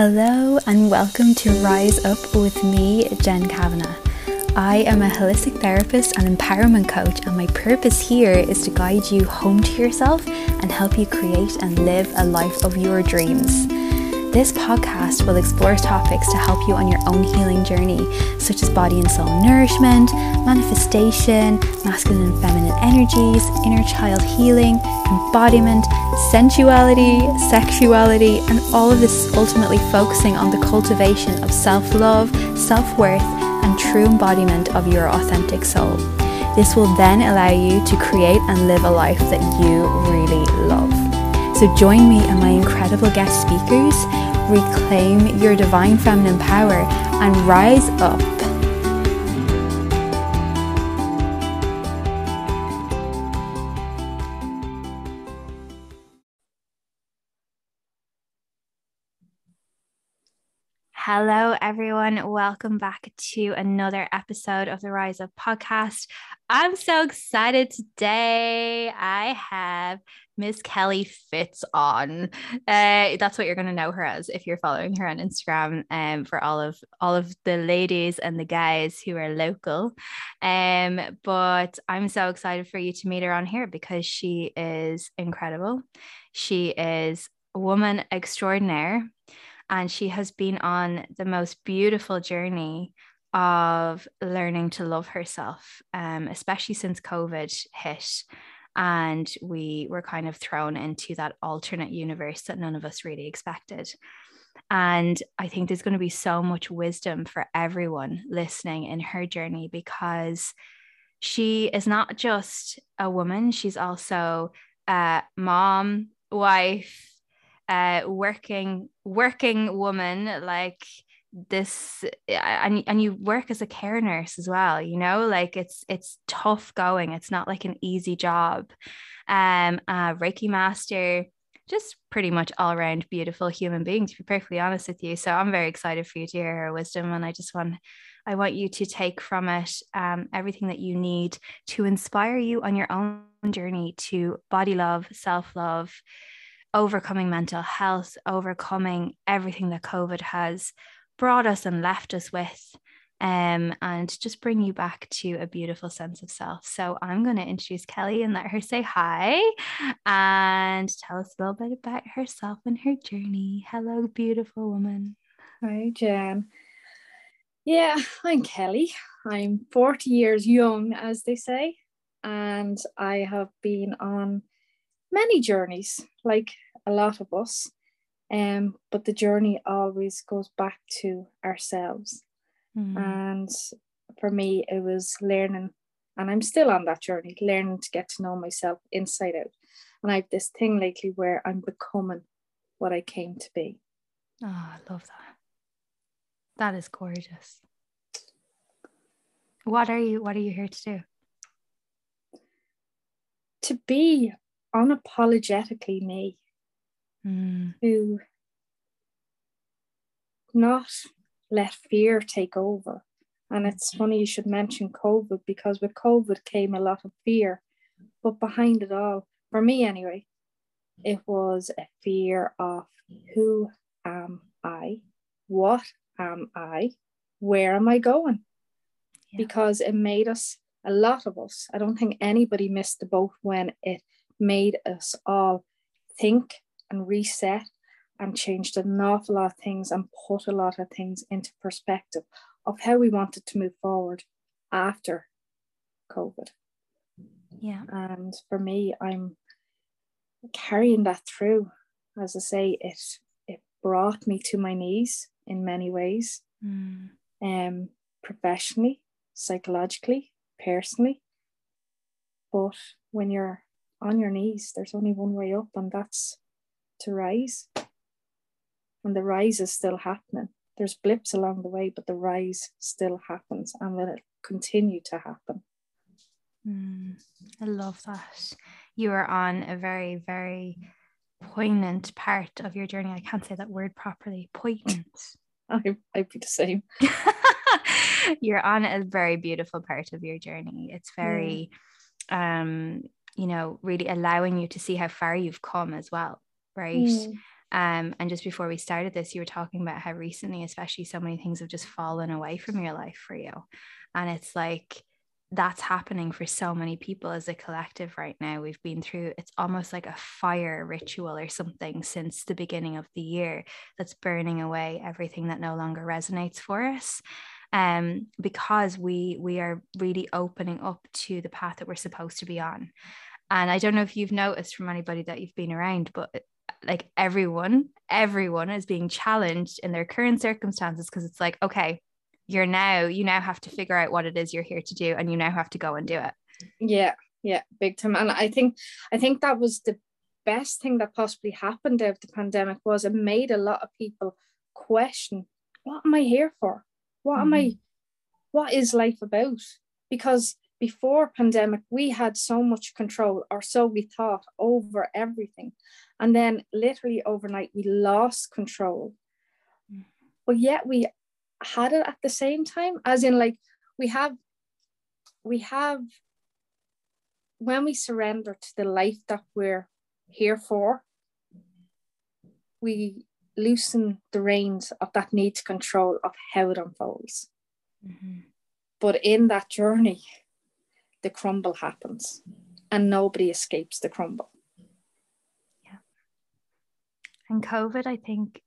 Hello, and welcome to Rise Up with me, Jen Kavanagh. I am a holistic therapist and empowerment coach, and my purpose here is to guide you home to yourself and help you create and live a life of your dreams. This podcast will explore topics to help you on your own healing journey, such as body and soul nourishment, manifestation, masculine and feminine energies, inner child healing, embodiment, sensuality, sexuality, and all of this ultimately focusing on the cultivation of self love, self worth, and true embodiment of your authentic soul. This will then allow you to create and live a life that you really love. So join me and my incredible guest speakers, reclaim your divine feminine power, and rise up. Hello, everyone. Welcome back to another episode of the Rise Up podcast. I'm so excited today. I have Miss Kelly Fits on. Uh, that's what you're going to know her as if you're following her on Instagram. Um, for all of all of the ladies and the guys who are local. Um, but I'm so excited for you to meet her on here because she is incredible. She is a woman extraordinaire and she has been on the most beautiful journey of learning to love herself, um, especially since COVID hit. And we were kind of thrown into that alternate universe that none of us really expected. And I think there's going to be so much wisdom for everyone listening in her journey because she is not just a woman, she's also a mom, wife, uh, working working woman like this and, and you work as a care nurse as well you know like it's it's tough going. It's not like an easy job. Um a reiki master just pretty much all around beautiful human being to be perfectly honest with you. So i'm very excited for you to hear her wisdom and i just want i want you to take from it um, everything that you need to inspire you on your own journey to body love self love overcoming mental health, overcoming everything that COVID has brought us and left us with, um, and just bring you back to a beautiful sense of self. So I'm going to introduce Kelly and let her say hi and tell us a little bit about herself and her journey. Hello, beautiful woman. Hi, Jen. Yeah, I'm Kelly. I'm 40 years young, as they say, and I have been on many journeys, like a lot of us. Um, but the journey always goes back to ourselves. Mm. And for me, it was learning, and I'm still on that journey, learning to get to know myself inside out. And I have this thing lately where I'm becoming what I came to be. Oh, I love that. That is gorgeous. What are you what are you here to do? To be unapologetically me mm. to not let fear take over. And it's funny you should mention COVID because with COVID came a lot of fear. But behind it all, for me anyway, it was a fear of who am I? What am I? Where am I going? Yeah. Because it made us, a lot of us, I don't think anybody missed the boat when it made us all think and reset and changed an awful lot of things and put a lot of things into perspective of how we wanted to move forward after COVID. Yeah. And for me, I'm carrying that through. As I say, it it brought me to my knees in many ways. Mm. Um professionally, psychologically, personally. But when you're on your knees. There's only one way up, and that's to rise. And the rise is still happening. There's blips along the way, but the rise still happens and will continue to happen. Mm, I love that. You are on a very, very poignant part of your journey. I can't say that word properly. Poignant. I, I'd be the same. You're on a very beautiful part of your journey. It's very yeah. um you know, really allowing you to see how far you've come as well. Right. Mm. Um, and just before we started this, you were talking about how recently, especially, so many things have just fallen away from your life for you. And it's like that's happening for so many people as a collective right now. We've been through it's almost like a fire ritual or something since the beginning of the year that's burning away everything that no longer resonates for us um, because we we are really opening up to the path that we're supposed to be on. And I don't know if you've noticed from anybody that you've been around, but like everyone, everyone is being challenged in their current circumstances because it's like, okay, you're now, you now have to figure out what it is you're here to do and you now have to go and do it. Yeah, yeah, big time. And I think I think that was the best thing that possibly happened out of the pandemic was it made a lot of people question what am I here for? What mm-hmm. am I mm-hmm. what is life about? Because before pandemic we had so much control or so we thought over everything and then literally overnight we lost control mm. but yet we had it at the same time as in like we have we have when we surrender to the life that we're here for we loosen the reins of that need to control of how it unfolds mm-hmm. but in that journey the crumble happens and nobody escapes the crumble. And COVID, I think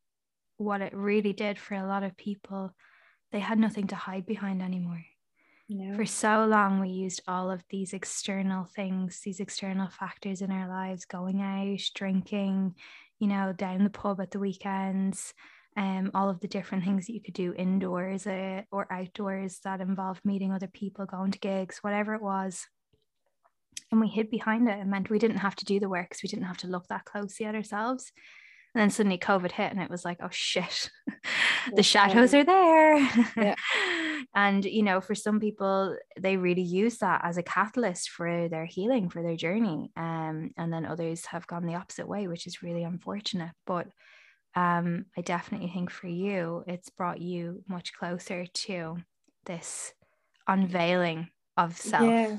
what it really did for a lot of people, they had nothing to hide behind anymore. No. For so long, we used all of these external things, these external factors in our lives, going out, drinking, you know, down the pub at the weekends, um, all of the different things that you could do indoors uh, or outdoors that involved meeting other people, going to gigs, whatever it was. And we hid behind it. It meant we didn't have to do the work because we didn't have to look that closely at ourselves. And then suddenly COVID hit, and it was like, oh shit, the shadows are there. Yeah. and, you know, for some people, they really use that as a catalyst for their healing, for their journey. Um, and then others have gone the opposite way, which is really unfortunate. But um, I definitely think for you, it's brought you much closer to this unveiling of self. Yeah,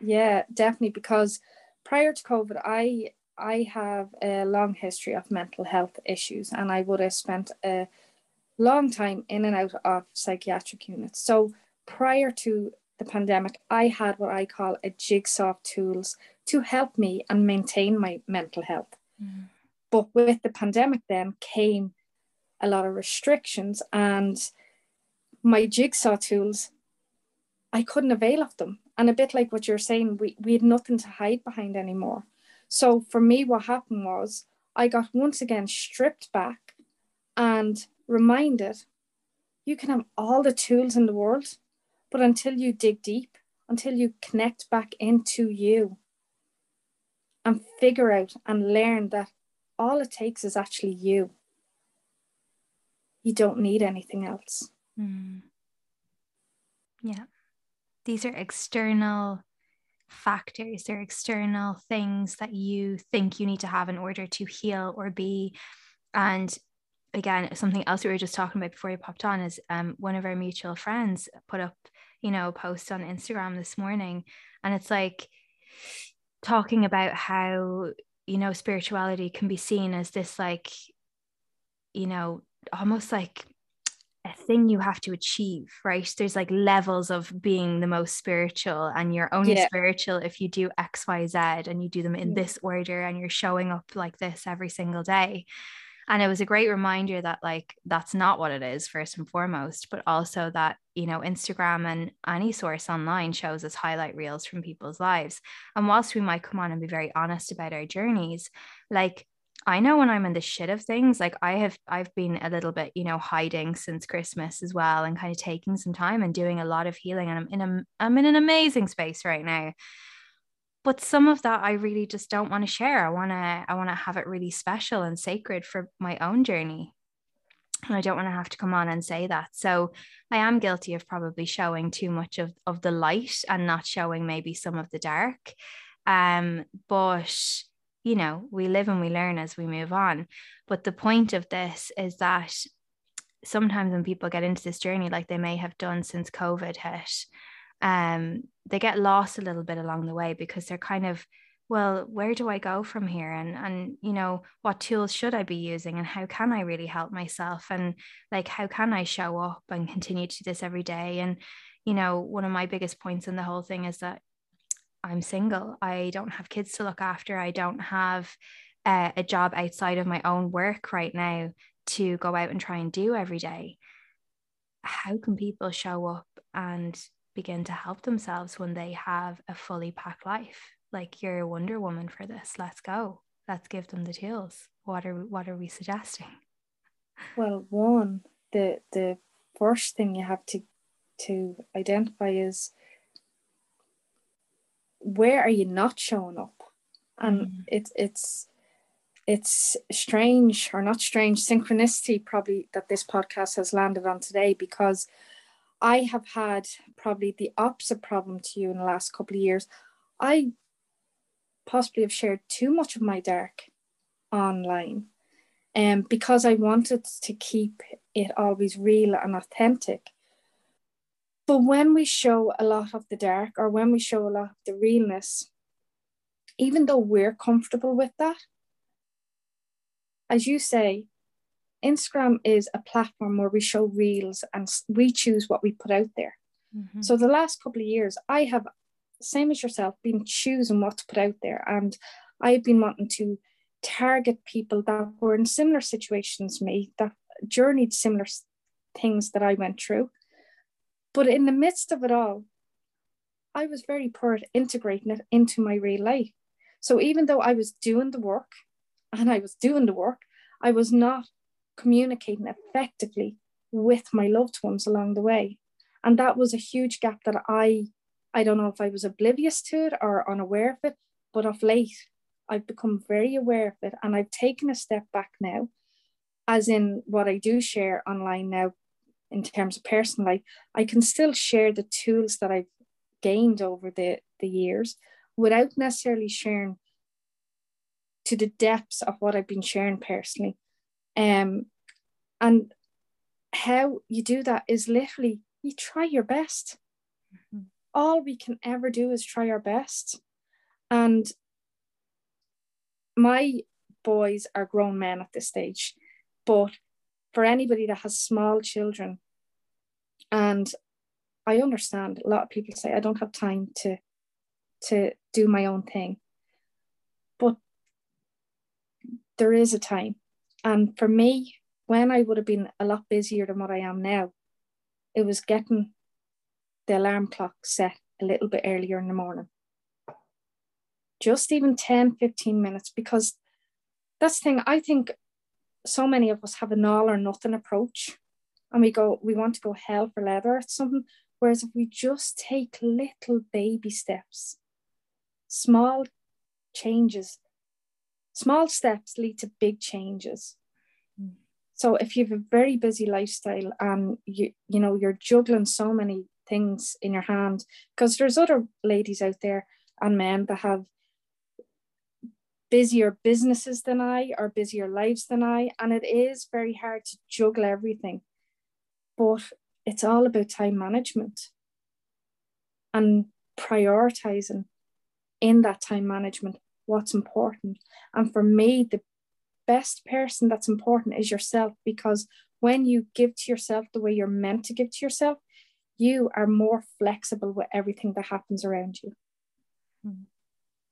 yeah, definitely. Because prior to COVID, I I have a long history of mental health issues, and I would have spent a long time in and out of psychiatric units. So prior to the pandemic, I had what I call a jigsaw of tools to help me and maintain my mental health. Mm. But with the pandemic, then came a lot of restrictions, and my jigsaw tools, I couldn't avail of them. And a bit like what you're saying, we, we had nothing to hide behind anymore. So for me, what happened was I got once again stripped back and reminded you can have all the tools in the world, but until you dig deep, until you connect back into you and figure out and learn that all it takes is actually you. You don't need anything else. Mm. Yeah. These are external factors, they're external things that you think you need to have in order to heal or be. And again, something else we were just talking about before you popped on is um, one of our mutual friends put up, you know, a post on Instagram this morning. And it's like talking about how you know spirituality can be seen as this like you know almost like a thing you have to achieve right? There's like levels of being the most spiritual and you're only yeah. spiritual if you do x y z and you do them in this order and you're showing up like this every single day. And it was a great reminder that like that's not what it is first and foremost but also that you know instagram and any source online shows us highlight reels from people's lives. And whilst we might come on and be very honest about our journeys like I know when I'm in the shit of things, like I have, I've been a little bit, you know, hiding since Christmas as well, and kind of taking some time and doing a lot of healing. And I'm in a, I'm in an amazing space right now. But some of that i really just don't want to share. I want to i want to have it really special and sacred for my own journey. And i don't want to have to come on and say that. So i am guilty of probably showing too much of, of the light and not showing maybe some of the dark. Um but you know we live and we learn as we move on but the point of this is that sometimes when people get into this journey like they may have done since covid hit um, they get lost a little bit along the way because they're kind of well, where do I go from here? And and you know, what tools should I be using and how can I really help myself? And like how can I show up and continue to do this every day? And, you know, one of my biggest points in the whole thing is that I'm single. I don't have kids to look after. I don't have uh, a job outside of my own work right now to go out and try and do every day. How can people show up and begin to help themselves when they have a fully packed life? Like you're a Wonder Woman for this. Let's go. Let's give them the tools. What are what are we suggesting? Well, one, the the first thing you have to to identify is where are you not showing up? And mm. it's it's it's strange or not strange synchronicity probably that this podcast has landed on today because I have had probably the opposite problem to you in the last couple of years. I possibly have shared too much of my dark online and um, because I wanted to keep it always real and authentic. But when we show a lot of the dark or when we show a lot of the realness, even though we're comfortable with that, as you say, Instagram is a platform where we show reels and we choose what we put out there. Mm-hmm. So the last couple of years, I have, same as yourself, been choosing what to put out there. And I've been wanting to target people that were in similar situations me, that journeyed similar things that I went through. But in the midst of it all, I was very poor at integrating it into my real life. So even though I was doing the work and I was doing the work, I was not communicating effectively with my loved ones along the way. And that was a huge gap that I, I don't know if I was oblivious to it or unaware of it, but of late, I've become very aware of it and I've taken a step back now, as in what I do share online now in terms of personal life. I can still share the tools that I've gained over the, the years without necessarily sharing to the depths of what I've been sharing personally. Um, and how you do that is literally you try your best. Mm-hmm. All we can ever do is try our best. And my boys are grown men at this stage, but for anybody that has small children, and I understand a lot of people say I don't have time to to do my own thing. But there is a time and for me, when I would have been a lot busier than what I am now, it was getting the alarm clock set a little bit earlier in the morning. Just even 10, 15 minutes, because that's the thing. I think so many of us have an all or nothing approach and we go, we want to go hell for leather at something. Whereas if we just take little baby steps, small changes small steps lead to big changes. Hmm. So if you have a very busy lifestyle and you you know you're juggling so many things in your hand, because there's other ladies out there and men that have busier businesses than I or busier lives than I, and it is very hard to juggle everything. But it's all about time management and prioritizing in that time management what's important. And for me, the best person that's important is yourself because when you give to yourself the way you're meant to give to yourself, you are more flexible with everything that happens around you. Mm.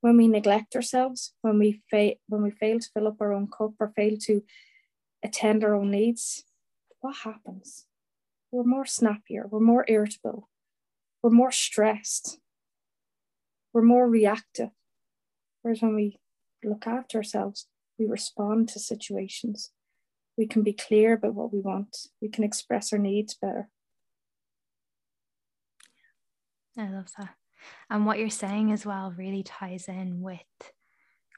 When we neglect ourselves, when we fail, when we fail to fill up our own cup or fail to attend our own needs, what happens? We're more snappier, we're more irritable, we're more stressed, we're more reactive. Whereas when we look after ourselves, we respond to situations. We can be clear about what we want. We can express our needs better. I love that. And what you're saying as well really ties in with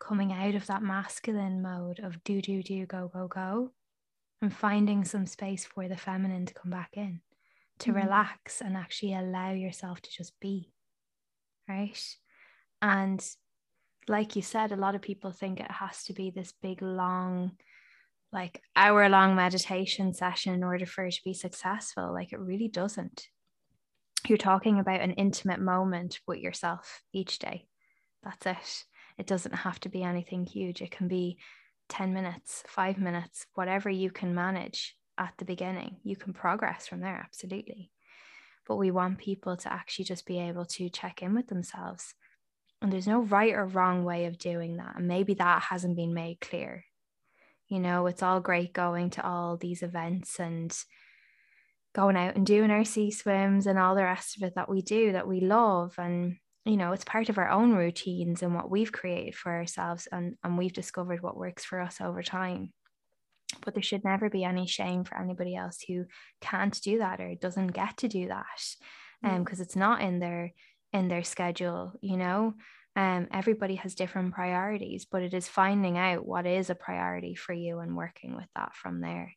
coming out of that masculine mode of do, do, do, go, go, go, and finding some space for the feminine to come back in, to mm-hmm. relax and actually allow yourself to just be. Right. And like you said, a lot of people think it has to be this big, long, like hour long meditation session in order for it to be successful. Like it really doesn't. You're talking about an intimate moment with yourself each day. That's it. it doesn't have to be anything huge. It can be 10 minutes 5 minutes whatever you can manage at the beginning. You can progress from there absolutely. But we want people to actually just be able to check in with themselves. And there's no right or wrong way of doing that. And maybe that hasn't been made clear. You know it's all great going to all these events and going out and doing our sea swims and all the rest of it that we do that we love. And you know it's part of our own routines and what we've created for ourselves and and we've discovered what works for us over time. But there should never be any shame for anybody else who can't do that or doesn't get to do that um because it's not in their in their schedule you know? Um everybody has different priorities but it is finding out what is a priority for you and working with that from there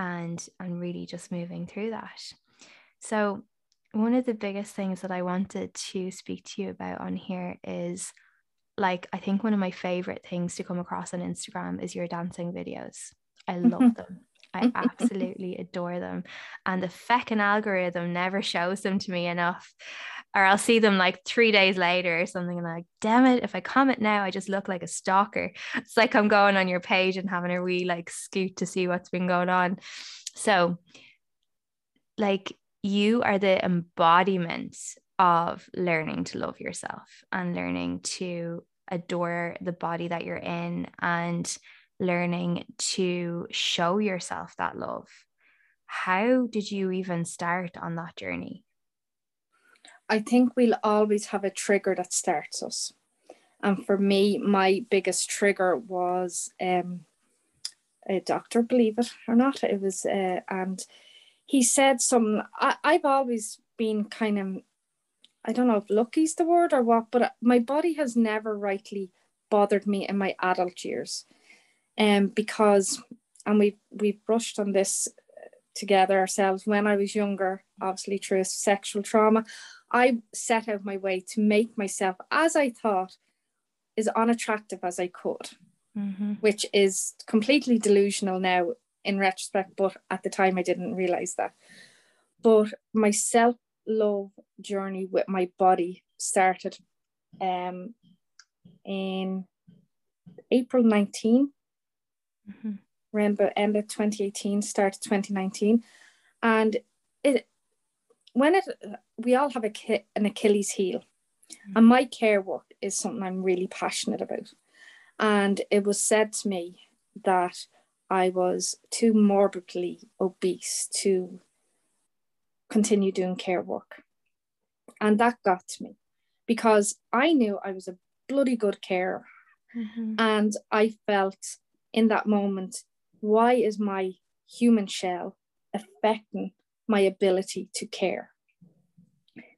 and and really just moving through that so one of the biggest things that I wanted to speak to you about on here is like I think one of my favorite things to come across on Instagram is your dancing videos. I love them. I absolutely adore them. And the feckin' algorithm never shows them to me enough. Or I'll see them like three days later or something and I'm like, damn it, if I comment now, I just look like a stalker. It's like I'm going on your page and having a wee like scoot to see what's been going on. So like you are the embodiment of learning to love yourself and learning to adore the body that you're in and learning to show yourself that love. How did you even start on that journey? I think we'll always have a trigger that starts us. And for me, my biggest trigger was um, a doctor, believe it or not. It was, uh, and he said some I, I've always been kind of I don't know if lucky's the word or what, but my body has never rightly bothered me in my adult years. Um, because and we we brushed on this together ourselves when I was younger, obviously through sexual trauma. I set out my way to make myself, as I thought, as unattractive as I could, mm-hmm. which is completely delusional now in retrospect, but at the time I didn't realize that. But my self love journey with my body started um, in April 19, mm-hmm. around the end of 2018, started 2019. And it when it we all have a an Achilles heel. Mm-hmm. And my care work is something I'm really passionate about. And it was said to me that I was too morbidly obese to continue doing care work. And that got to me because I knew I was a bloody good carer. Mm-hmm. And I felt in that moment, why is my human shell affecting my ability to care?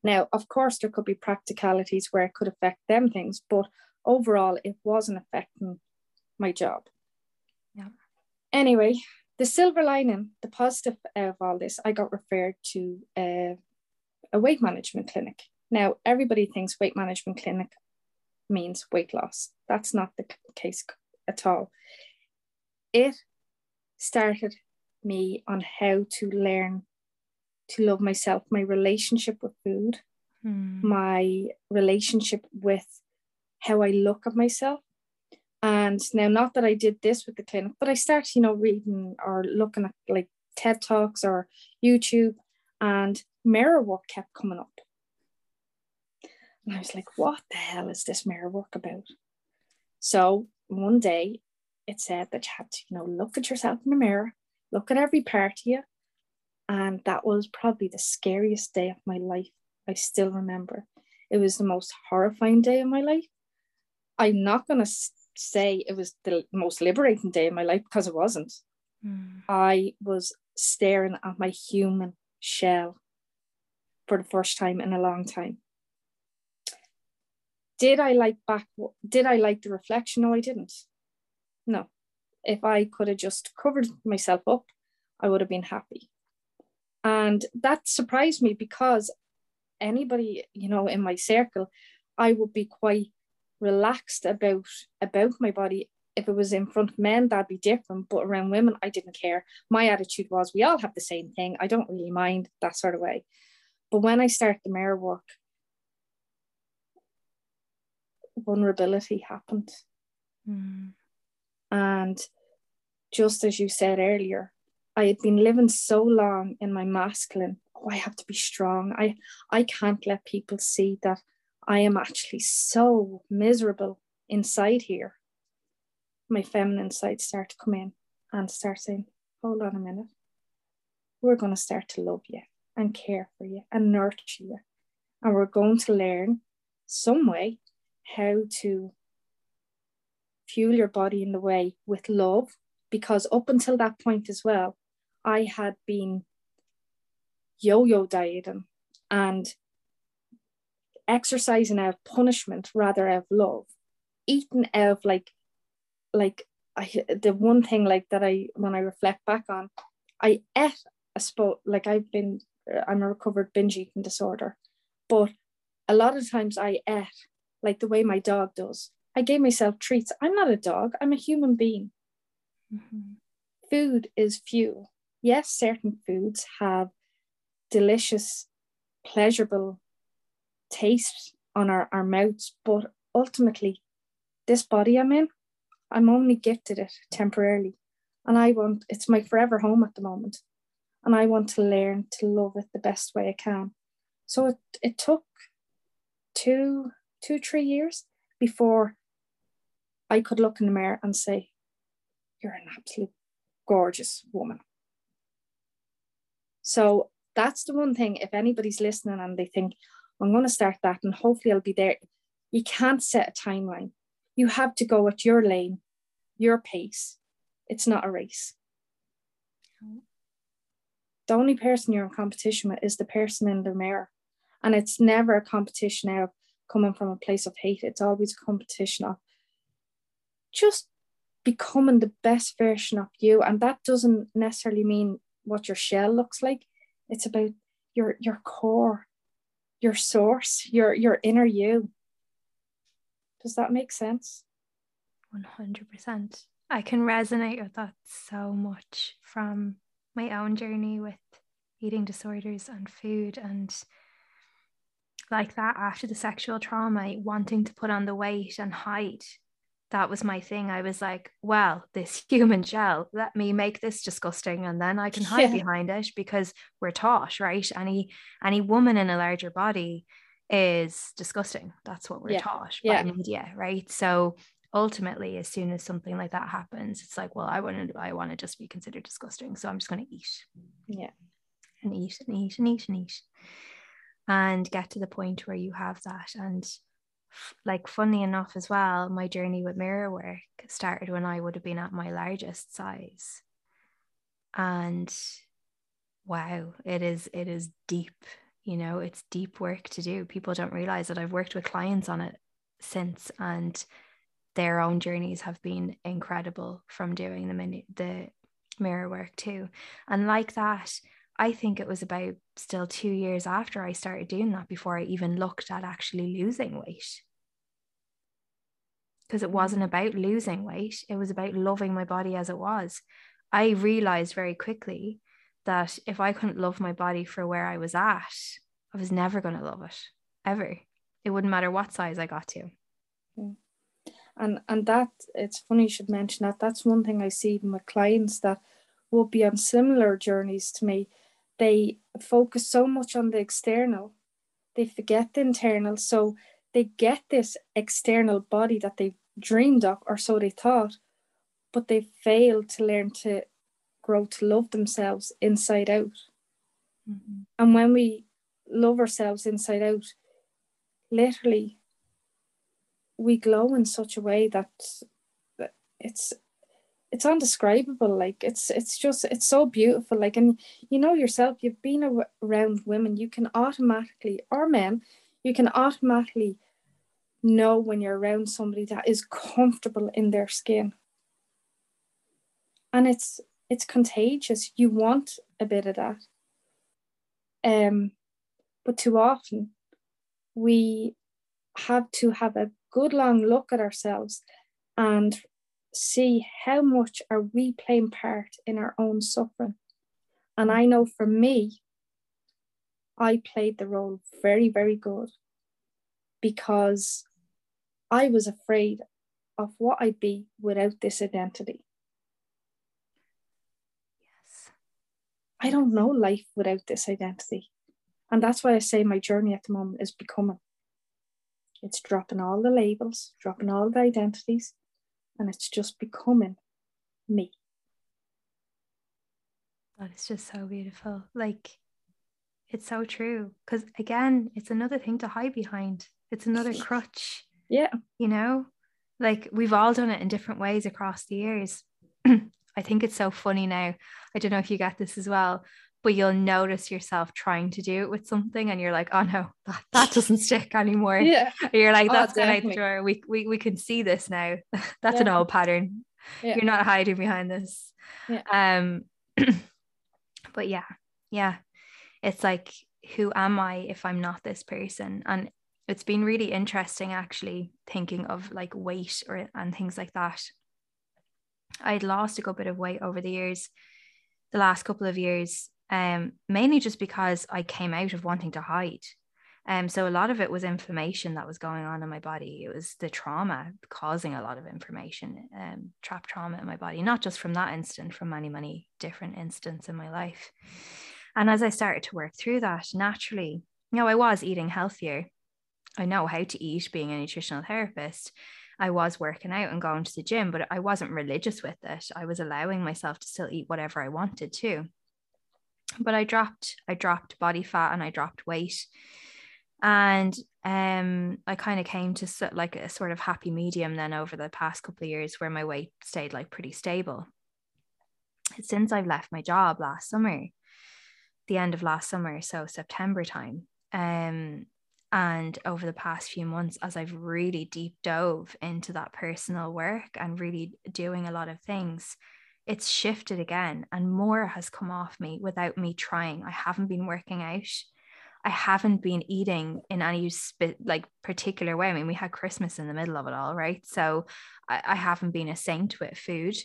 Now, of course, there could be practicalities where it could affect them things, but overall, it wasn't affecting my job. Yeah. Anyway, the silver lining, the positive of all this, I got referred to uh, a weight management clinic. Now, everybody thinks weight management clinic means weight loss. That's not the case at all. It started me on how to learn to love myself, my relationship with food, hmm. my relationship with how I look at myself, and now, not that I did this with the clinic, but I started, you know, reading or looking at like TED Talks or YouTube, and mirror work kept coming up. And I was like, what the hell is this mirror work about? So one day it said that you had to, you know, look at yourself in the mirror, look at every part of you. And that was probably the scariest day of my life. I still remember. It was the most horrifying day of my life. I'm not going to say it was the most liberating day of my life because it wasn't. Mm. I was staring at my human shell for the first time in a long time. Did I like back? Did I like the reflection? No, I didn't. No. If I could have just covered myself up, I would have been happy. And that surprised me because anybody, you know, in my circle, I would be quite relaxed about about my body if it was in front of men that'd be different but around women i didn't care my attitude was we all have the same thing i don't really mind that sort of way but when i start the mirror work vulnerability happened. Mm. And just as you said earlier, I had been living so long in my masculine. Oh, I have to be strong. I I can't let people see that I am actually so miserable inside here. My feminine side start to come in and start saying, hold on a minute. We're going to start to love you and care for you and nurture you. And we're going to learn some way how to fuel your body in the way with love. Because up until that point as well, I had been yo yo dieting and exercising out of punishment rather out of love, eating out of like, like I the one thing like that I when I reflect back on, I ate a spot like I've been I'm a recovered binge eating disorder, but a lot of times I ate like the way my dog does. I gave myself treats. I'm not a dog. I'm a human being. Mm-hmm. Food is fuel. Yes, certain foods have delicious, pleasurable taste on our, our mouths, but ultimately, this body I'm in, I'm only gifted it temporarily. And I want, it's my forever home at the moment. And I want to learn to love it the best way I can. So it, it took two, two, three years before I could look in the mirror and say, You're an absolute gorgeous woman. So that's the one thing, if anybody's listening and they think, I'm going to start that and hopefully I'll be there, you can't set a timeline you have to go at your lane, your pace. It's not a race. The only person you're in competition with is the person in the mirror. And it's never a competition of coming from a place of hate. It's always a competition of just becoming the best version of you. And that doesn't necessarily mean what your shell looks like. It's about your your core, your source, your your inner you. Does that make sense? 100%. I can resonate with that so much from my own journey with eating disorders and food and like that after the sexual trauma wanting to put on the weight and hide that was my thing i was like well this human shell let me make this disgusting and then i can hide yeah. behind it because we're taught right any any woman in a larger body is disgusting. That's what we're yeah. taught by media, right? So ultimately, as soon as something like that happens, it's like, well, I want to, I want to just be considered disgusting, so I'm just going to eat. Yeah, and eat and eat and eat and eat, and get to the point where you have that. And like, funny enough, as well, my journey with mirror work started when I would have been at my largest size, and wow, it is it is deep you know it's deep work to do. People don't realize that i've worked with clients on it since and their own journeys have been incredible from doing the mini- the mirror work too. And like that i think it was about still 2 years after i started doing that before i even looked at actually losing weight because it wasn't about losing weight it was about loving my body as it was i realized very quickly that if I couldn't love my body for where I was at, I was never going to love it ever. It wouldn't matter what size I got to. Hmm. And and that it's funny you should mention that. That's one thing I see with clients that will be on similar journeys to me. They focus so much on the external, they forget the internal. So they get this external body that they dreamed of, or so they thought, but they fail to learn to grow to love themselves inside out. Mm-hmm. And when we love ourselves inside out, literally, we glow in such a way that it's it's undescribable like it's it's just it's so beautiful like and you know yourself you've been around women you can automatically or men you can automatically know when you're around somebody that is comfortable in their skin and it's it's contagious. You want a bit of that. Um, but too often we have to have a good long look at ourselves and see how much are we playing part in our own suffering. And hmm. I know for me, I played the role very, very good because I was afraid of what I'd be without this identity. Yes. I don't know life without this identity. And that's why I say my journey at the moment is becoming. It's dropping all the labels, dropping all the identities, and it's just becoming me. That is just so beautiful. Like, it's so true. Because again, it's another thing to hide behind, it's another crutch. Yeah. You know, like we've all done it in different ways across the years. I think it's so funny now. I don't know if you get this as well, but you'll notice yourself trying to do it with something and you're like, oh no, that, that doesn't stick anymore. Yeah. You're like, Oh, that's gone out the drawer. We, we, we can see this now. that's an old pattern. Yeah. You're not hiding behind this. Yeah. Um, but yeah, yeah. It's like, who am I if I'm not this person? And it's been really interesting actually thinking of like weight or and things like that. I'd lost a good bit of weight over the years, the last couple of years, um, mainly just because I came out of wanting to hide. Um, so a lot of it was inflammation that was going on in my body. It was the trauma causing a lot of inflammation, um, trapped trauma in my body, not just from that instant, from many, many different instances in my life. And as I started to work through that, naturally, you know, I was eating healthier. I know how to eat being a nutritional therapist. I was working out and going to the gym, but I wasn't religious with it. I was allowing myself to still eat whatever I wanted to. But I dropped, I dropped body fat and I dropped weight. And um, I kind of came to so, like a sort of happy medium then over the past couple of years where my weight stayed like pretty stable. Since I've left my job last summer, the end of last summer, so September time, um, and over the past few months, as I've really deep dove into that personal work and really doing a lot of things, it's shifted again and more has come off me without me trying. I haven't been working out. I haven't been eating in any sp- like particular way. I mean, we had Christmas in the middle of it all, right? So I, I haven't been a saint with food,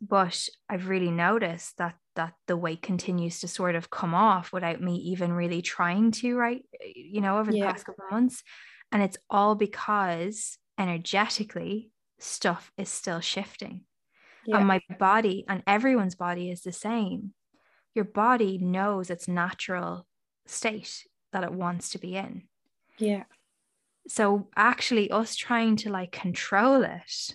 but I've really noticed that that the weight continues to sort of come off without me even really trying to, right? You know, over the Yeah. past couple of months, and it's all because energetically stuff is still shifting Yeah. and my body and everyone's body is the same your body knows its natural state that it wants to be in yeah. so actually us trying to like control it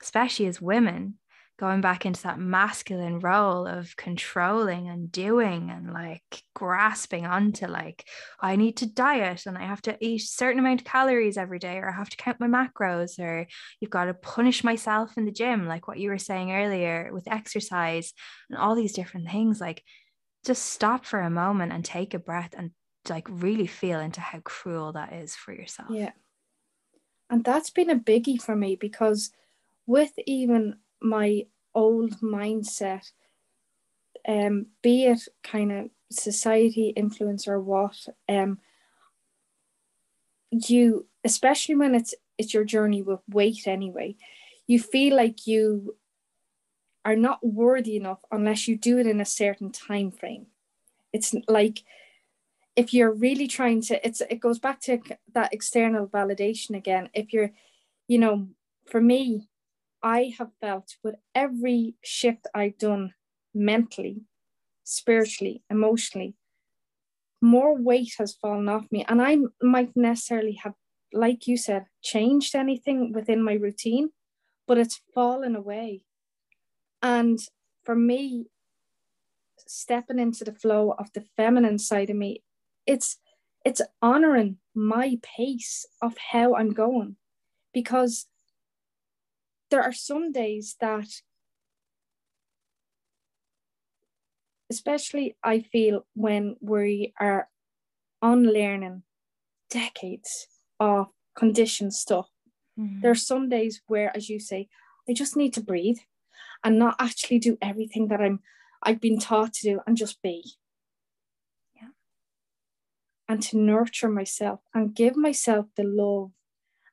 especially as women going back into that masculine role of controlling and doing and like grasping onto like I need to diet and I have to eat a certain amount of calories every day or I have to count my macros or you've got to punish myself in the gym like what you were saying earlier with exercise and all these different things like just stop for a moment and take a breath and like really feel into how cruel that is for yourself Yeah. And that's been a biggie for me because with even my old mindset, um, be it kind of society influence or what, um, you especially when it's it's your journey with weight anyway, you feel like you are not worthy enough unless you do it in a certain time frame. It's like if you're really trying to it's it goes back to that external validation again if you're you know for me i have felt with every shift i've done mentally spiritually emotionally more weight has fallen off me. And i might necessarily have like you said changed anything within my routine but it's fallen away. And for me stepping into the flow of the feminine side of me it's it's honoring my pace of how I'm going. Because there are some days that especially I feel when we are unlearning decades of conditioned stuff Mhm. there are some days where as you say I just need to breathe and not actually do everything that I'm I've been taught to do and just be and to nurture myself and give myself the love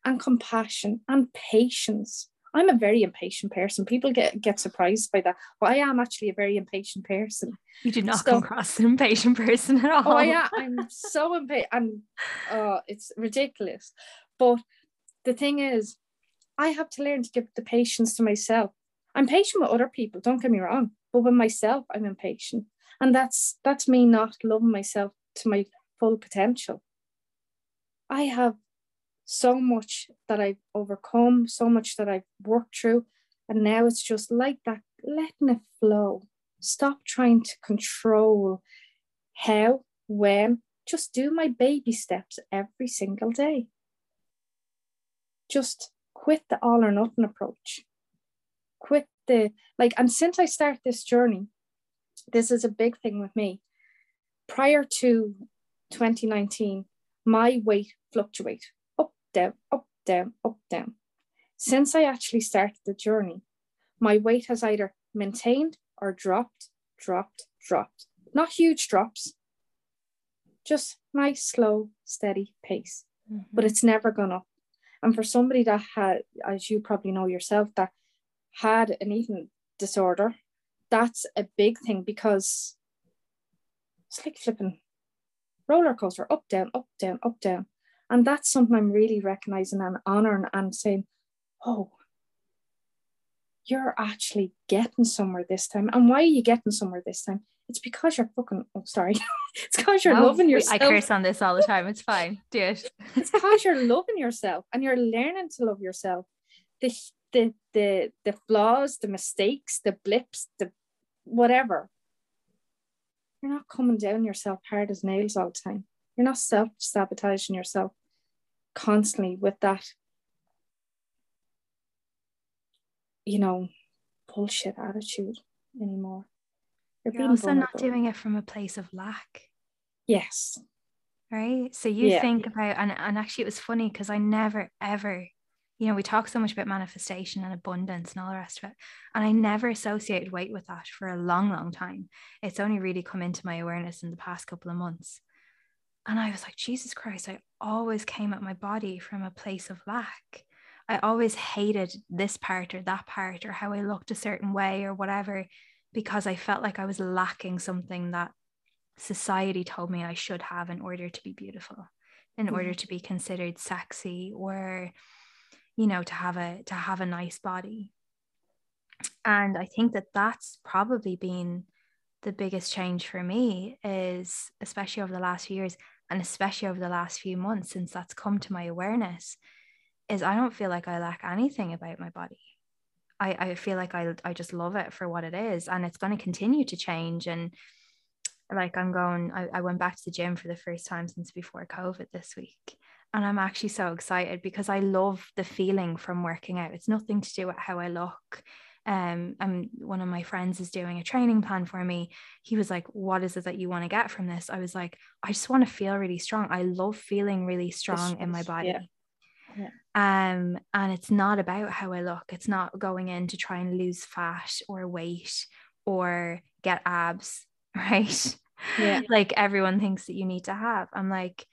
and compassion and patience. I'm a very impatient person. People get, get surprised by that. But I am actually a very impatient person. You did not So- come across an impatient person at all. Oh, yeah, I'm so impatient. And uh, it's ridiculous. But the thing is, I have to learn to give the patience to myself. I'm patient with other people, don't get me wrong, but with myself, I'm impatient. And that's that's me not loving myself to my full potential. I have so much that I've overcome, so much that I've worked through. And now it's just like that, letting it flow. Stop trying to control how, when, just do my baby steps every single day. Just quit the all or nothing approach. Quit the, like, and since I start this journey, this is a big thing with me. Prior to 2019, my weight fluctuate down, up, down, up, down. Since I actually started the journey, my weight has either maintained or dropped, dropped, dropped. Not huge drops, just nice, slow, steady pace. Mm-hmm. But it's never gone up. And for somebody that had, as you probably know yourself, that had an eating disorder, that's a big thing because it's like flipping roller coaster, up, down, up, down, up, down. And that's something I'm really recognizing and honoring and saying, oh, you're actually getting somewhere this time. And why are you getting somewhere this time? It's because you're fucking, oh, sorry. it's because you're no, loving yourself. I curse on this all the time. It's fine. Do it. it's because you're loving yourself and you're learning to love yourself. The, the, the, the flaws, the mistakes, the blips, the whatever. You're not coming down yourself hard as nails all the time. You're not self sabotaging yourself constantly with that, you know, bullshit attitude anymore. You're, You're also vulnerable. not doing it from a place of lack. Yes. Right. So you yeah. think about, and, and actually, it was funny because I never, ever you know, we talk so much about manifestation and abundance and all the rest of it. And I never associated weight with that for a long, long time. It's only really come into my awareness in the past couple of months. And I was like, Jesus Christ, I always came at my body from a place of lack. I always hated this part or that part or how I looked a certain way or whatever because I felt like I was lacking something that society told me I should have in order to be beautiful, in mm-hmm. order to be considered sexy or you know to have a to have a nice body and i think that that's probably been the biggest change for me is especially over the last few years and especially over the last few months since that's come to my awareness is i don't feel like i lack anything about my body i, I feel like I, I just love it for what it is and it's going to continue to change and like i'm going I, I went back to the gym for the first time since before covid this week and I'm actually so excited because I love the feeling from working out. It's nothing to do with how I look. Um, and one of my friends is doing a training plan for me. He was like, What is it that you want to get from this? I was like, I just want to feel really strong. I love feeling really strong in my body. Yeah. Yeah. Um, and it's not about how I look. It's not going in to try and lose fat or weight or get abs, right? Yeah. like everyone thinks that you need to have. I'm like,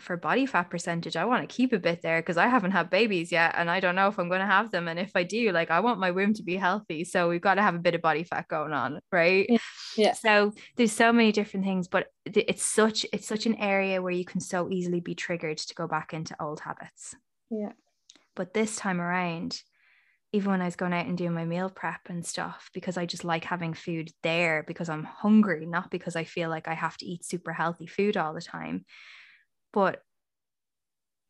for body fat percentage, I want to keep a bit there because I haven't had babies yet and I don't know if I'm going to have them. And if I do, like I want my womb to be healthy. So we've got to have a bit of body fat going on, right? Yeah. yeah. So there's so many different things, but it's such it's such an area where you can so easily be triggered to go back into old habits. Yeah. But this time around, even when I was going out and doing my meal prep and stuff, because I just like having food there because I'm hungry, not because I feel like I have to eat super healthy food all the time but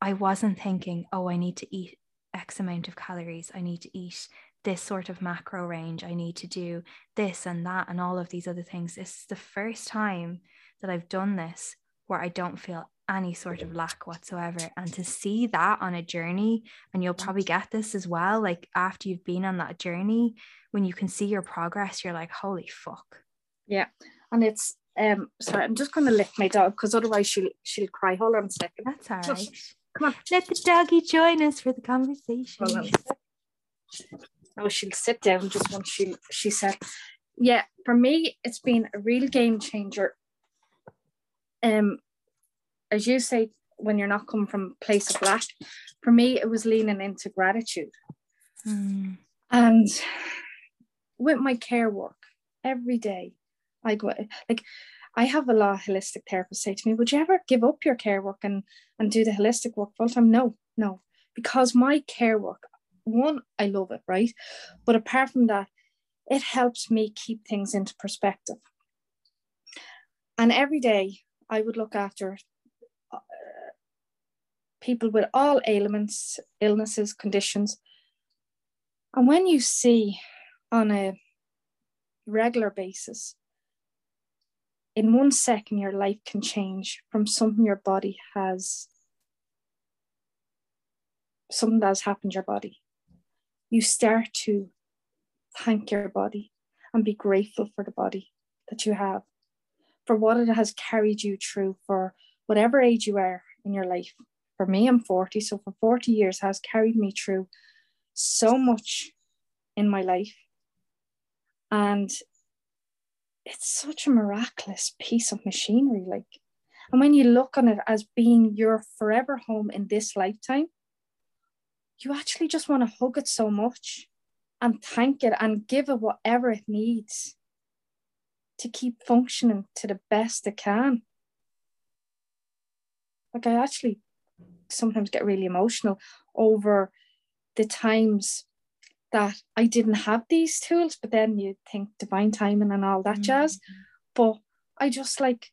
I wasn't thinking, oh, I need to eat X amount of calories. I need to eat this sort of macro range. I need to do this and that and all of these other things. This is the first time that I've done this where I don't feel any sort of lack whatsoever. And to see that on a journey, and you'll probably get this as well, like after you've been on that journey, when you can see your progress, you're like, holy fuck. Yeah. And it's um, sorry, I'm just going to lift my dog because otherwise she'll she'll cry. Hold on a second. That's all right. come on. Let the doggy join us for the conversation. Oh, she'll sit down just once she she said. Yeah, for me, it's been a real game changer. Um, as you say, when you're not coming from a place of lack, for me, it was leaning into gratitude. Mm. And with my care work every day, Go like I have a lot of holistic therapists say to me, Would you ever give up your care work and, and do the holistic work full time? No, no. because my care work, one, I love it, right? But apart from that, it helps me keep things into perspective. And every day I would look after uh, people with all ailments, illnesses, conditions. And when you see on a regular basis, in one second, your life can change from something your body has, something that has happened to your body. You start to thank your body and be grateful for the body that you have, for what it has carried you through for whatever age you are in your life. For me, I'm 40, so for 40 years has carried me through so much in my life. And it's such a miraculous piece of machinery. Like, and when you look on it as being your forever home in this lifetime, you actually just want to hug it so much and thank it and give it whatever it needs to keep functioning to the best it can. Like, I actually sometimes get really emotional over the times that I didn't have these tools, but then you think divine timing and all that mm-hmm. jazz. But I just like,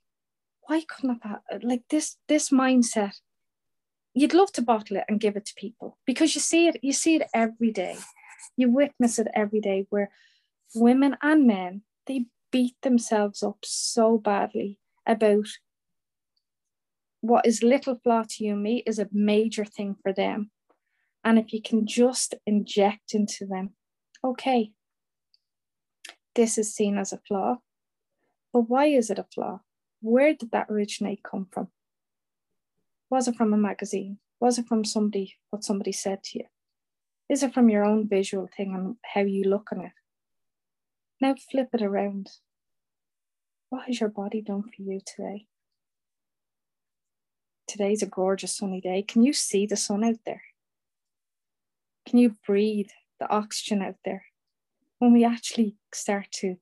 why couldn't I like this this mindset? You'd love to bottle it and give it to people because you see it, you see it every day. You witness it every day where women and men they beat themselves up so badly about what is little flaw to you and me is a major thing for them and if you can just inject into them, okay, this is seen as a flaw, but why is it a flaw? Where did that originate come from? Was it from a magazine? Was it from somebody, what somebody said to you? Is it from your own visual thing and how you look on it? Now flip it around. What has your body done for you today? Today's a gorgeous sunny day. Can you see the sun out there? Can you breathe the oxygen out there? When we actually start to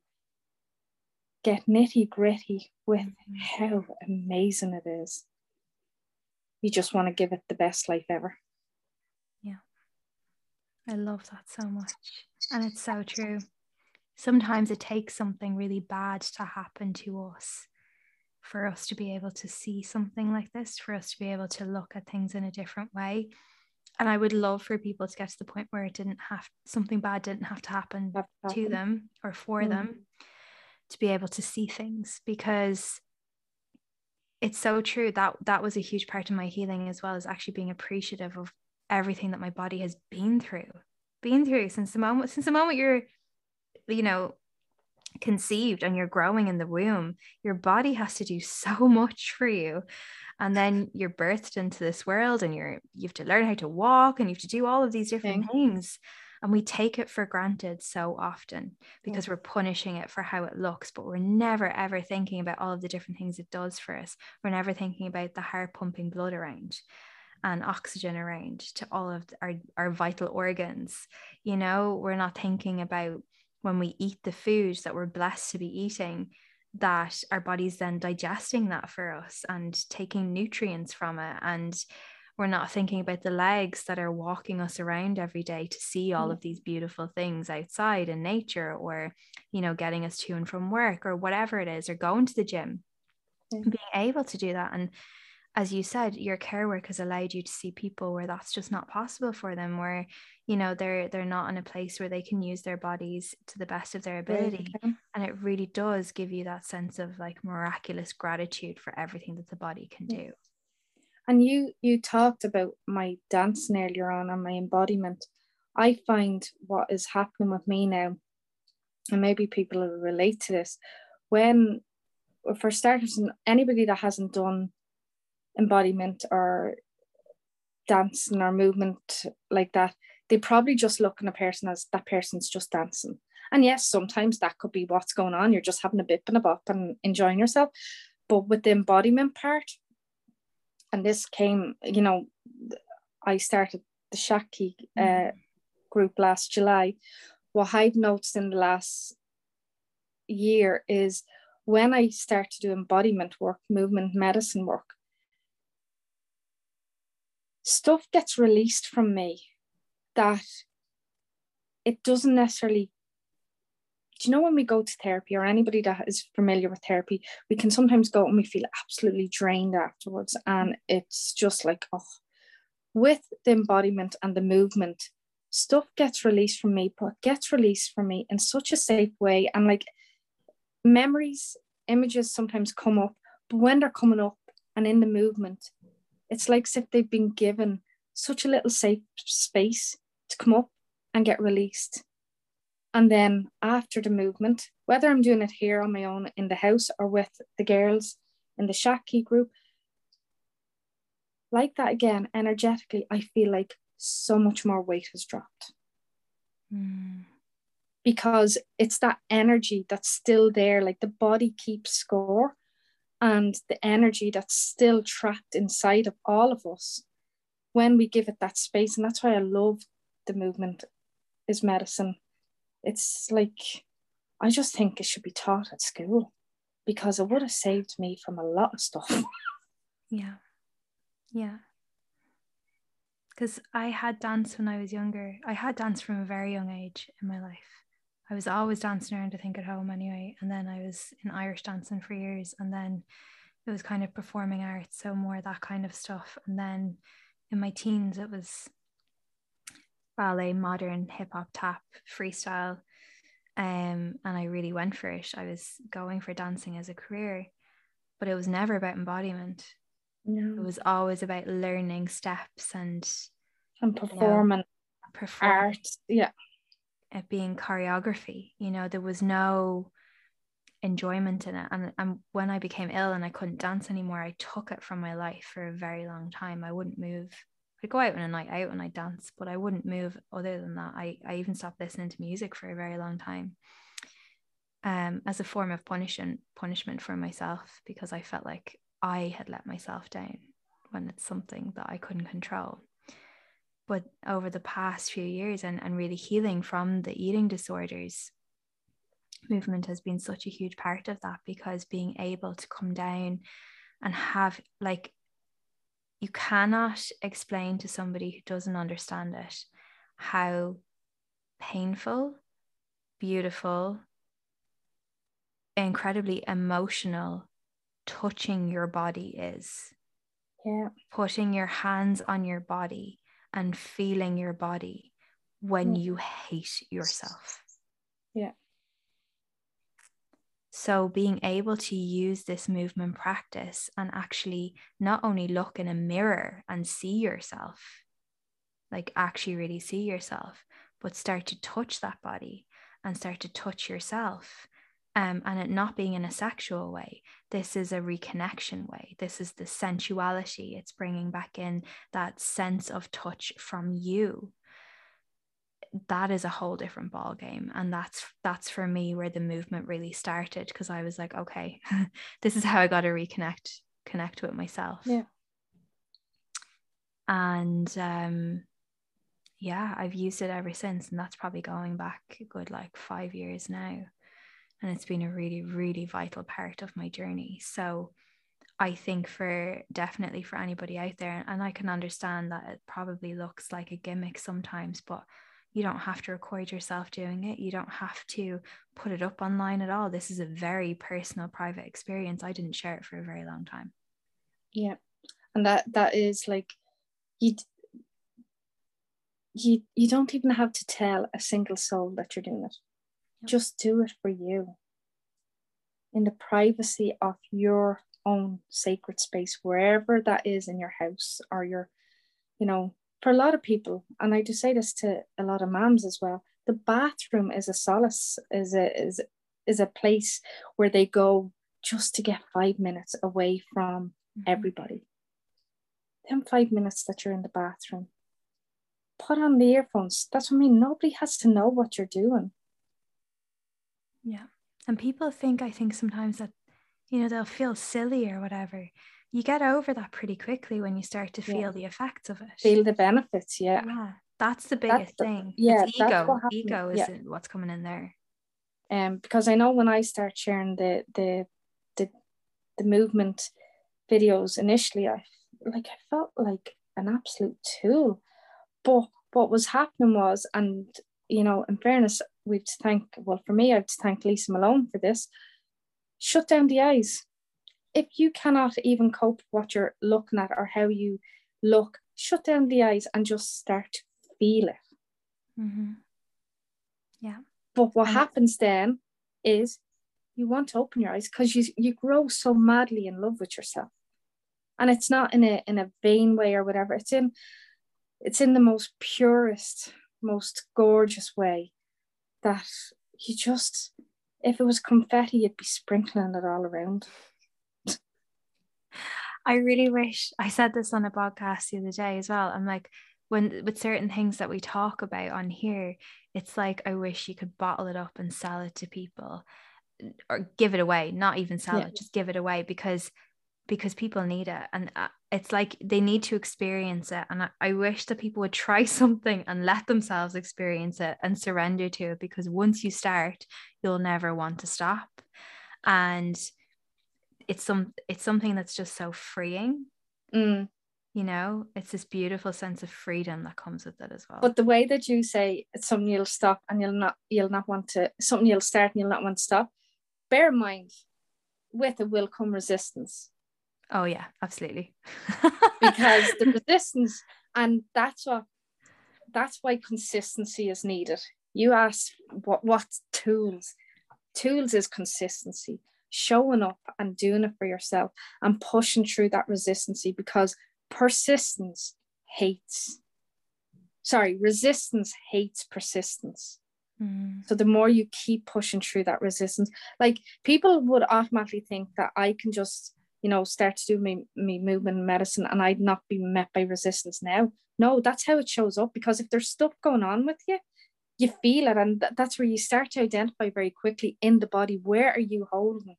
get nitty gritty with mm-hmm. how amazing it is, you just want to give it the best life ever. Yeah. I love that so much. And it's so true. Sometimes it takes something really bad to happen to us for us to be able to see something like this, for us to be able to look at things in a different way and I would love for people to get to the point where it didn't have something bad didn't have to happen, have to, happen. to them or for mm. them to be able to see things because it's so true that that was a huge part of my healing as well as actually being appreciative of everything that my body has been through been through since the moment since the moment you're you know conceived and you're growing in the womb your body has to do so much for you. And then you're birthed into this world and you're you have to learn how to walk and you have to do all of these different things. And we take it for granted so often because yeah. we're punishing it for how it looks but we're never ever thinking about all of the different things it does for us. We're never thinking about the heart pumping blood around and oxygen around to all of our, our vital organs. You know we're not thinking about when we eat the food that we're blessed to be eating that our body's then digesting that for us and taking nutrients from it. And we're not thinking about the legs that are walking us around every day to see all mm. of these beautiful things outside in nature or you know getting us to and from work or whatever it is or going to the gym. Being able to do that. And as you said your care work has allowed you to see people where that's just not possible for them where you know they're they're not in a place where they can use their bodies to the best of their ability. okay. and it really does give you that sense of like miraculous gratitude for everything that the body can do. And you you talked about my dancing earlier on and my embodiment. I find what is happening with me now and maybe people will relate to this when for starters anybody that hasn't done embodiment or dancing or movement like that, they probably just look at a person as that person's just dancing. And yes, sometimes that could be what's going on. You're just having a bip and a bop and enjoying yourself. But with the embodiment part, and this came, you know, I started the Shakti uh, mm-hmm. group last July. What I've noticed in the last year is when I start to do embodiment work, movement medicine work, stuff gets released from me that it doesn't necessarily do you know when we go to therapy or anybody that is familiar with therapy, we can sometimes go and we feel absolutely drained afterwards. And it's just like, oh, with the embodiment and the movement, stuff gets released from me, but gets released from me in such a safe way. And like memories, images sometimes come up, but when they're coming up and in the movement, it's like as if they've been given such a little safe space to come up and get released. And then after the movement, whether I'm doing it here on my own in the house or with the girls in the Shakti group, like that again, energetically, I feel like so much more weight has dropped. Mm. Because it's that energy that's still there, like the body keeps score, and the energy that's still trapped inside of all of us when we give it that space. And that's why I love the movement is medicine it's like I just think it should be taught at school because it would have saved me from a lot of stuff. Yeah. Yeah. Because I had dance when I was younger. I had dance from a very young age in my life. I was always dancing around, I think, at home anyway. And then I was in Irish dancing for years. And then it was kind of performing arts, so more that kind of stuff. And then in my teens, it was ballet, modern, hip hop, tap, freestyle. Um, and I really went for it. I was going for dancing as a career, but it was never about embodiment. No. It was always about learning steps and and performing you know, perform, art. Yeah. It being choreography. You know, there was no enjoyment in it. And, and when I became ill and I couldn't dance anymore, I took it from my life for a very long time. I wouldn't move I'd go out on a night out and I'd dance, but I wouldn't move other than that. I, I even stopped listening to music for a very long time. Um, as a form of punishment punishment for myself because I felt like I had let myself down when it's something that I couldn't control. But over the past few years and, and really healing from the eating disorders, movement has been such a huge part of that because being able to come down and have like you cannot explain to somebody who doesn't understand it how painful, beautiful, incredibly emotional touching your body is. Yeah. Putting your hands on your body and feeling your body when mm. you hate yourself. Yeah. So, being able to use this movement practice and actually not only look in a mirror and see yourself, like actually really see yourself, but start to touch that body and start to touch yourself. Um, and it not being in a sexual way. This is a reconnection way. This is the sensuality. It's bringing back in that sense of touch from you that is a whole different ball game and that's that's for me where the movement really started because i was like okay this is how i got to reconnect connect with myself yeah and um yeah i've used it ever since and that's probably going back a good like five years now and it's been a really really vital part of my journey so I think for definitely for anybody out there, and I can understand that it probably looks like a gimmick sometimes, but you don't have to record yourself doing it. You don't have to put it up online at all. This is a very personal, private experience. I didn't share it for a very long time. Yeah. And that that is like you you you don't even have to tell a single soul that you're doing it. Just do it for you. In the privacy of your own sacred space, wherever that is in your house or your, you know, for a lot of people, and I do say this to a lot of moms as well, the bathroom is a solace, is a is is a place where they go just to get five minutes away from mm-hmm. everybody. Them five minutes that you're in the bathroom. Put on the earphones. That's what I mean. Nobody has to know what you're doing. Yeah. And people think, I think sometimes that, you know, they'll feel silly or whatever you get over that pretty quickly when you start to feel yeah. the effects of it. Feel the benefits, yeah. Yeah, that's the biggest that's thing. yeah, it's ego. Ego is yeah. what's coming in there. Um, because I know when I start sharing the the the the movement videos initially, I like I felt like an absolute tool. But what was happening was, and you know, in fairness, we've to thank, well, for me, I have to thank Lisa Malone for this. Shut down the eyes. If you cannot even cope with what you're looking at or how you look, shut down the eyes and just start to feel it. Mm-hmm. Yeah. But what and happens then is you want to open your eyes because you you grow so madly in love with yourself. And it's not in a in a vain way or whatever. It's in it's in the most purest, most gorgeous way that you just if it was confetti, you'd be sprinkling it all around. I really wish I said this on a podcast the other day as well. I'm like, when with certain things that we talk about on here, it's like I wish you could bottle it up and sell it to people or give it away, not even sell yeah. it, just give it away because because people need it and it's like they need to experience it and I, I, wish that people would try something and let themselves experience it and surrender to it because once you start you'll never want to stop. And it's some it's something that's just so freeing mm. you know? It's this beautiful sense of freedom that comes with it as well. But the way that you say it's something you'll stop and you'll not you'll not want to something you'll start and you'll not want to stop bear in mind with it will come resistance oh yeah absolutely. Because the resistance and that's what that's why consistency is needed. You ask what what tools tools is consistency? Showing up and doing it for yourself and pushing through that resistance because persistence hates sorry resistance hates persistence. Mm. so the more you keep pushing through that resistance like people would automatically think that i can just you know start to do me, me movement medicine and i'd not be met by resistance now. No that's how it shows up because if there's stuff going on with you you feel it and th- that's where you start to identify very quickly in the body where are you holding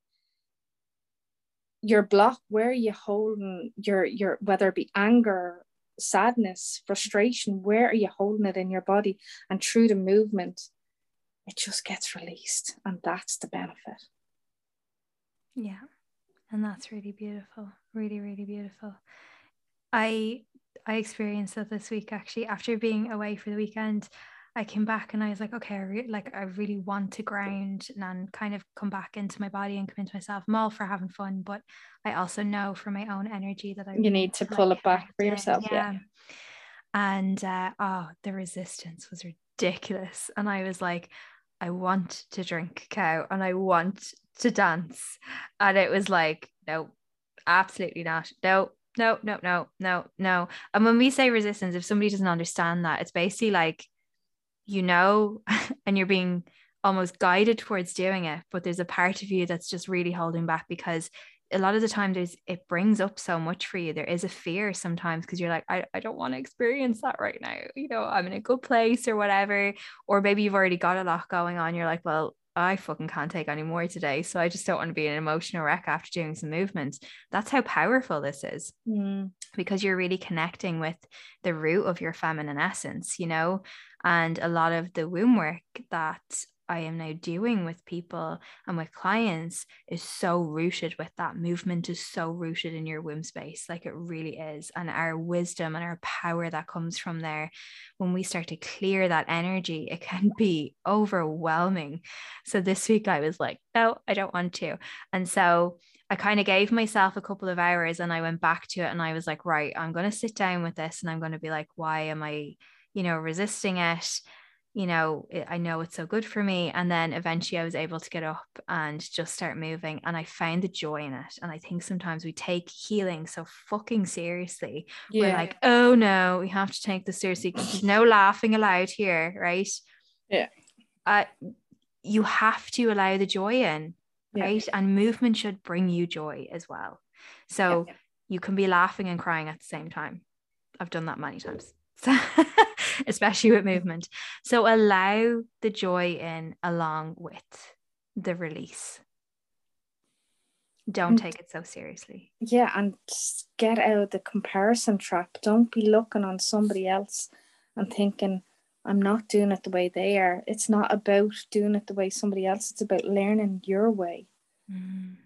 your block? Where are you holding your your whether it be anger sadness frustration where are you holding it in your body? And through the movement it just gets released and that's the benefit. Yeah and that's really beautiful really really beautiful i i experienced that this week actually after being away for the weekend I came back and I was like, okay, I re- like I really want to ground and kind of come back into my body and come into myself. I'm all for having fun, but I also know for my own energy that I you need to pull like, it back for yourself. Yeah. yeah. And uh, oh, the resistance was ridiculous. And I was like, I want to drink cow and I want to dance. And it was like, no, absolutely not. No, no, no, no, no, no. And when we say resistance, if somebody doesn't understand that, it's basically like you know and you're being almost guided towards doing it but there's a part of you that's just really holding back because a lot of the time there's it brings up so much for you there is a fear sometimes because you're like I, I don't want to experience that right now you know i'm in a good place or whatever or maybe you've already got a lot going on you're like well I fucking can't take any more today. So I just don't want to be an emotional wreck after doing some movement. That's how powerful this is mm. Because you're really connecting with the root of your feminine essence, you know? And a lot of the womb work that I am now doing with people and with clients is so rooted with that. Movement is so rooted in your womb space like it really is. And our wisdom and our power that comes from there when we start to clear that energy it can be overwhelming. So this week I was like no I don't want to. And so I kind of gave myself a couple of hours and I went back to it and I was like right I'm going to sit down with this and I'm going to be like why am I you know resisting it you know, I know it's so good for me. And then eventually I was able to get up and just start moving. And I found the joy in it. And I think sometimes we take healing so fucking seriously. Yeah. We're like, oh no, we have to take this seriously. Because there's no laughing allowed here, right? Yeah. Uh, you have to allow the joy in, yeah. right? And movement should bring you joy as well. So yeah. you can be laughing and crying at the same time. I've done that many times. So especially with movement. So allow the joy in along with the release. Don't take it so seriously. Yeah, and get out of the comparison trap. Don't be looking on somebody else and thinking, I'm not doing it the way they are. It's not about doing it the way somebody else. It's about learning your way. Mm.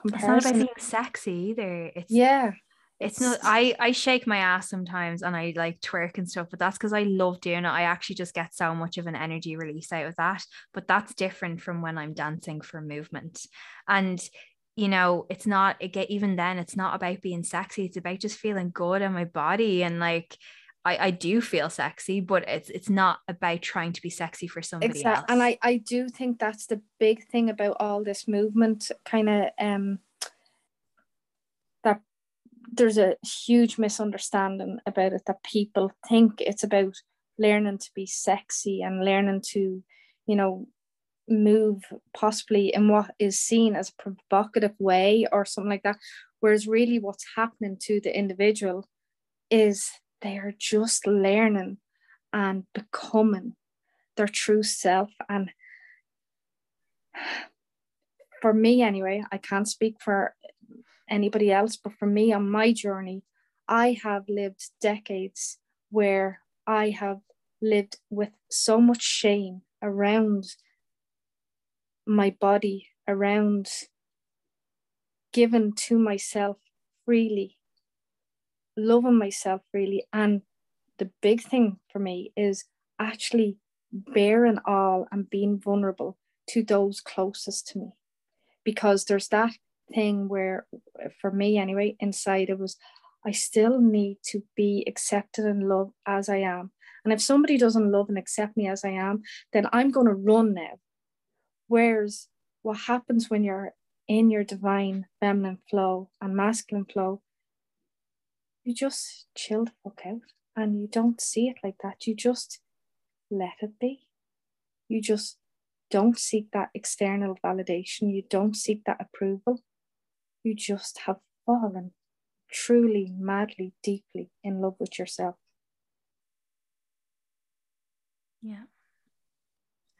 Comparison. It's not about being sexy either. It's yeah. it's not I I shake my ass sometimes and I like twerk and stuff, but that's because I love doing it. I actually just get so much of an energy release out of that. But that's different from when I'm dancing for movement. And you know, it's not it get even then it's not about being sexy. It's about just feeling good in my body and like I, I do feel sexy, but it's it's not about trying to be sexy for somebody exactly. else. And I, I do think that's the big thing about all this movement kind of um that there's a huge misunderstanding about it that people think it's about learning to be sexy and learning to, you know, move possibly in what is seen as a provocative way or something like that. Whereas really what's happening to the individual is they are just learning and becoming their true self. And for me, anyway, I can't speak for anybody else, but for me on my journey, I have lived decades where I have lived with so much shame around my body, around given to myself freely loving myself really. And the big thing for me is actually bearing all and being vulnerable to those closest to me. Because there's that thing where, for me anyway, inside it was, I still need to be accepted and loved as I am. And if somebody doesn't love and accept me as I am, then I'm going to run now. Whereas what happens when you're in your divine feminine flow and masculine flow you just chill the fuck out and you don't see it like that. You just let it be. You just don't seek that external validation. You don't seek that approval. You just have fallen truly, madly, deeply in love with yourself. Yeah.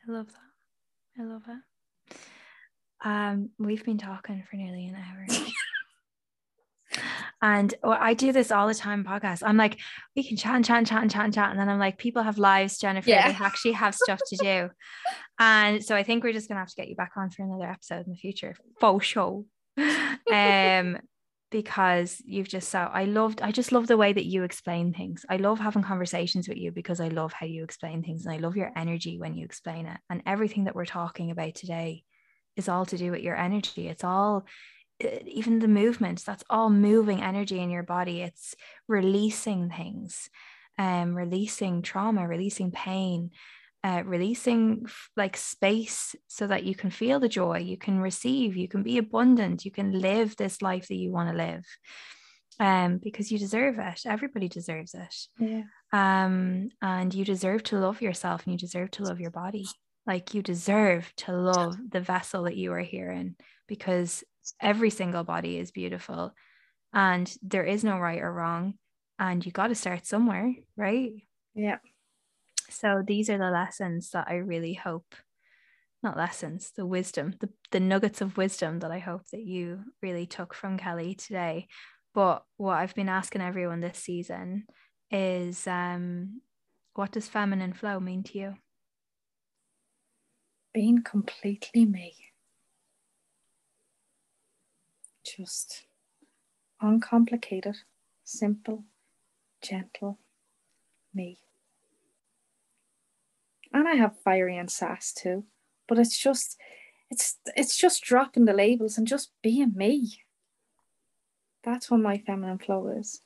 I love that. I love it. Um, we've been talking for nearly an hour. And I do this all the time podcast. I'm like, we can chat and chat and chat and chat and chat. And then I'm like, people have lives, Jennifer. Yeah. They actually have stuff to do. and so I think we're just gonna have to get you back on for another episode in the future. Faux show. Um because you've just so I loved I just love the way that you explain things. I love having conversations with you because I love how you explain things and I love your energy when you explain it. And everything that we're talking about today is all to do with your energy. It's all even the movement that's all moving energy in your body. It's releasing things um releasing trauma releasing pain uh, releasing like space so that you can feel the joy you can receive you can be abundant you can live this life that you want to live um because you deserve it. Everybody deserves it. Yeah. Um and you deserve to love yourself and you deserve to love your body. Like you deserve to love the vessel that you are here in because every single body is beautiful and there is no right or wrong and you got to start somewhere right? Yeah. So these are the lessons that i really hope not lessons the wisdom the, the nuggets of wisdom that i hope that you really took from kelly today. But what i've been asking everyone this season is um what does feminine flow mean to you? Being completely me just uncomplicated, simple, gentle me. And I have fiery and sass too, but it's just it's it's just dropping the labels and just being me. That's what my feminine flow is.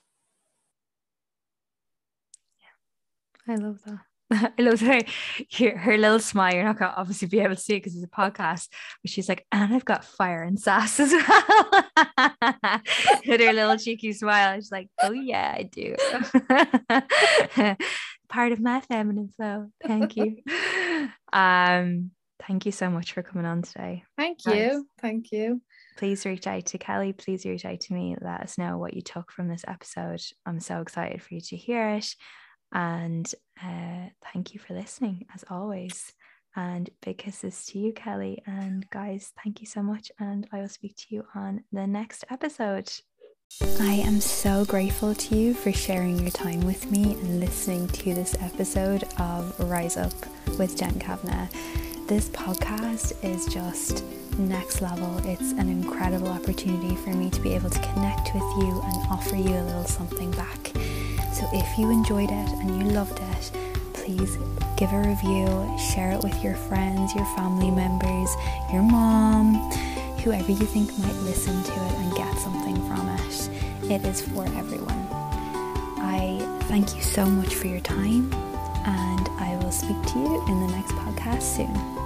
Yeah. I love that. I love her, her, her little smile. You're not going to obviously be able to see it because it's a podcast, but she's like, and I've got fire and sass as well. With her little cheeky smile. She's like, oh, yeah, I do. Part of my feminine flow. Thank you. Um, thank you so much for coming on today. Thank you. Nice. Thank you. Please reach out to Kelly. Please reach out to me. Let us know what you took from this episode. I'm so excited for you to hear it. And uh, thank you for listening, as always. And big kisses to you, Kelly. And guys, thank you so much. And I will speak to you on the next episode. I am so grateful to you for sharing your time with me and listening to this episode of Rise Up with Jen Kavner. This podcast is just next level. It's an incredible opportunity for me to be able to connect with you and offer you a little something back. So if you enjoyed it and you loved it, please give a review, share it with your friends, your family members, your mom, whoever you think might listen to it and get something from it. It is for everyone. I thank you so much for your time, and I will speak to you in the next podcast soon.